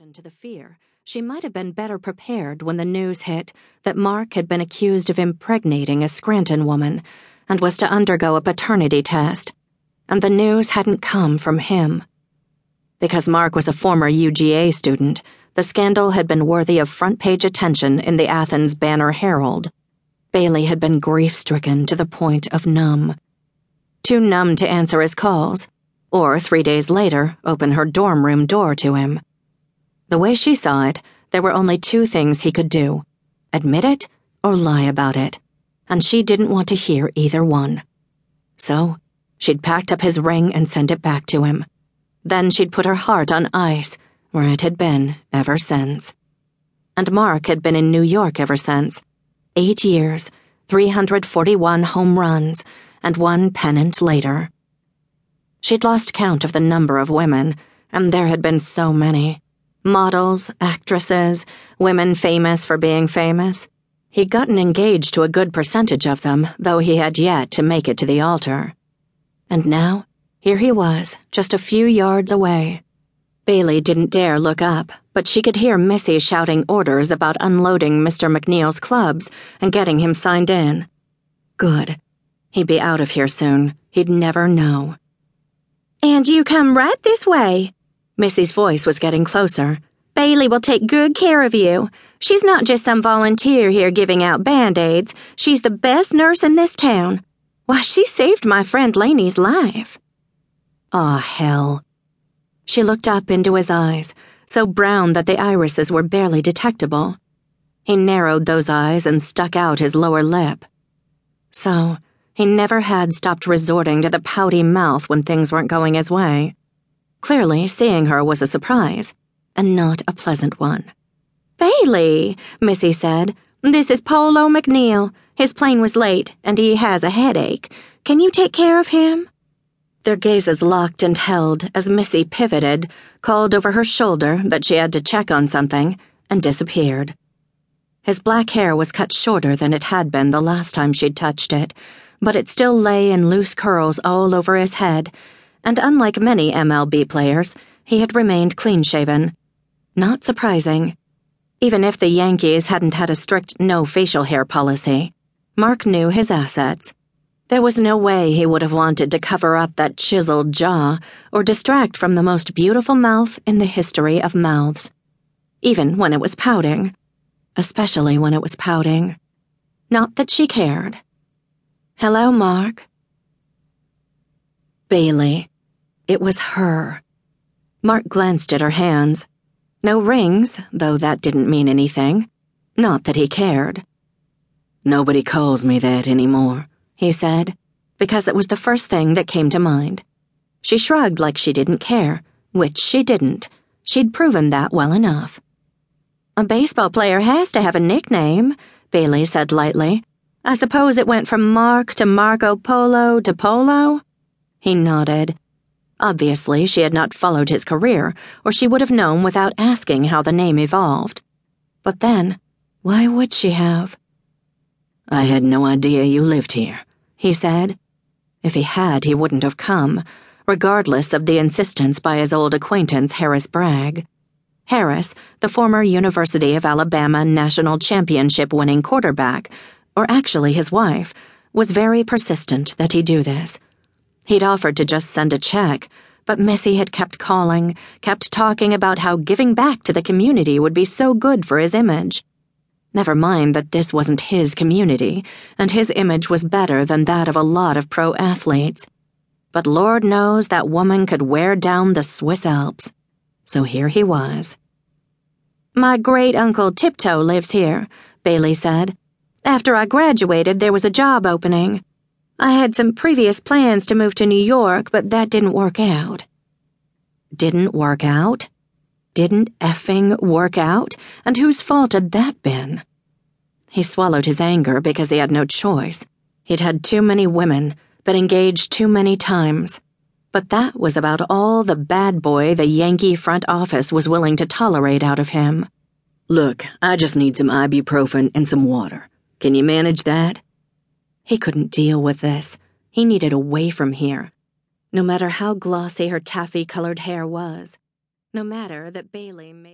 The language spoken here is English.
to the fear, she might have been better prepared when the news hit that Marc had been accused of impregnating a Scranton woman and was to undergo a paternity test, and the news hadn't come from him. Because Marc was a former UGA student, the scandal had been worthy of front page attention in the Athens Banner Herald. Bailey had been grief stricken to the point of numb. Too numb to answer his calls, or three days later, open her dorm room door to him. The way she saw it, there were only two things he could do admit it or lie about it, and she didn't want to hear either one. So, she'd packed up his ring and sent it back to him. Then she'd put her heart on ice, where it had been ever since. And Marc had been in New York ever since. Eight years, 341 home runs, and one pennant later. She'd lost count of the number of women, and there had been so many models, actresses, women famous for being famous. He'd gotten engaged to a good percentage of them, though he had yet to make it to the altar. And now, here he was, just a few yards away. Bailey didn't dare look up, but she could hear Missy shouting orders about unloading Mr. MacNeal's clubs and getting him signed in. Good. He'd be out of here soon. He'd never know. And you come right this way. Missy's voice was getting closer. Bailey will take good care of you. She's not just some volunteer here giving out band aids. She's the best nurse in this town. Why, she saved my friend Laney's life. Ah, hell. She looked up into his eyes, so brown that the irises were barely detectable. He narrowed those eyes and stuck out his lower lip. So, he never had stopped resorting to the pouty mouth when things weren't going his way. Clearly, seeing her was a surprise, and not a pleasant one. Bailey, Missy said, this is Polo MacNeal. His plane was late, and he has a headache. Can you take care of him? Their gazes locked and held as Missy pivoted, called over her shoulder that she had to check on something, and disappeared. His black hair was cut shorter than it had been the last time she'd touched it, but it still lay in loose curls all over his head and unlike many MLB players, he had remained clean shaven. Not surprising. Even if the Yankees hadn't had a strict no facial hair policy, Marc knew his assets. There was no way he would have wanted to cover up that chiseled jaw or distract from the most beautiful mouth in the history of mouths. Even when it was pouting. Especially when it was pouting. Not that she cared. Hello, Marc. Bailey. It was her. Marc glanced at her hands. No rings, though that didn't mean anything. Not that he cared. Nobody calls me that anymore, he said, because it was the first thing that came to mind. She shrugged like she didn't care, which she didn't. She'd proven that well enough. A baseball player has to have a nickname, Bailey said lightly. I suppose it went from Marc to Marco Polo to Polo? He nodded. Obviously, she had not followed his career, or she would have known without asking how the name evolved. But then, why would she have? I had no idea you lived here, he said. If he had, he wouldn't have come, regardless of the insistence by his old acquaintance Harris Bragg. Harris, the former University of Alabama national championship winning quarterback, or actually his wife, was very persistent that he do this. He'd offered to just send a check, but Missy had kept calling, kept talking about how giving back to the community would be so good for his image. Never mind that this wasn't his community, and his image was better than that of a lot of pro athletes. But Lord knows that woman could wear down the Swiss Alps. So here he was. My great uncle Tiptoe lives here, Bailey said. After I graduated, there was a job opening. I had some previous plans to move to New York, but that didn't work out. Didn't work out? Didn't effing work out? And whose fault had that been? He swallowed his anger because he had no choice. He'd had too many women, been engaged too many times. But that was about all the bad boy the Yankee front office was willing to tolerate out of him. Look, I just need some ibuprofen and some water. Can you manage that? He couldn't deal with this. He needed away from here. No matter how glossy her taffy colored hair was. No matter that Bailey made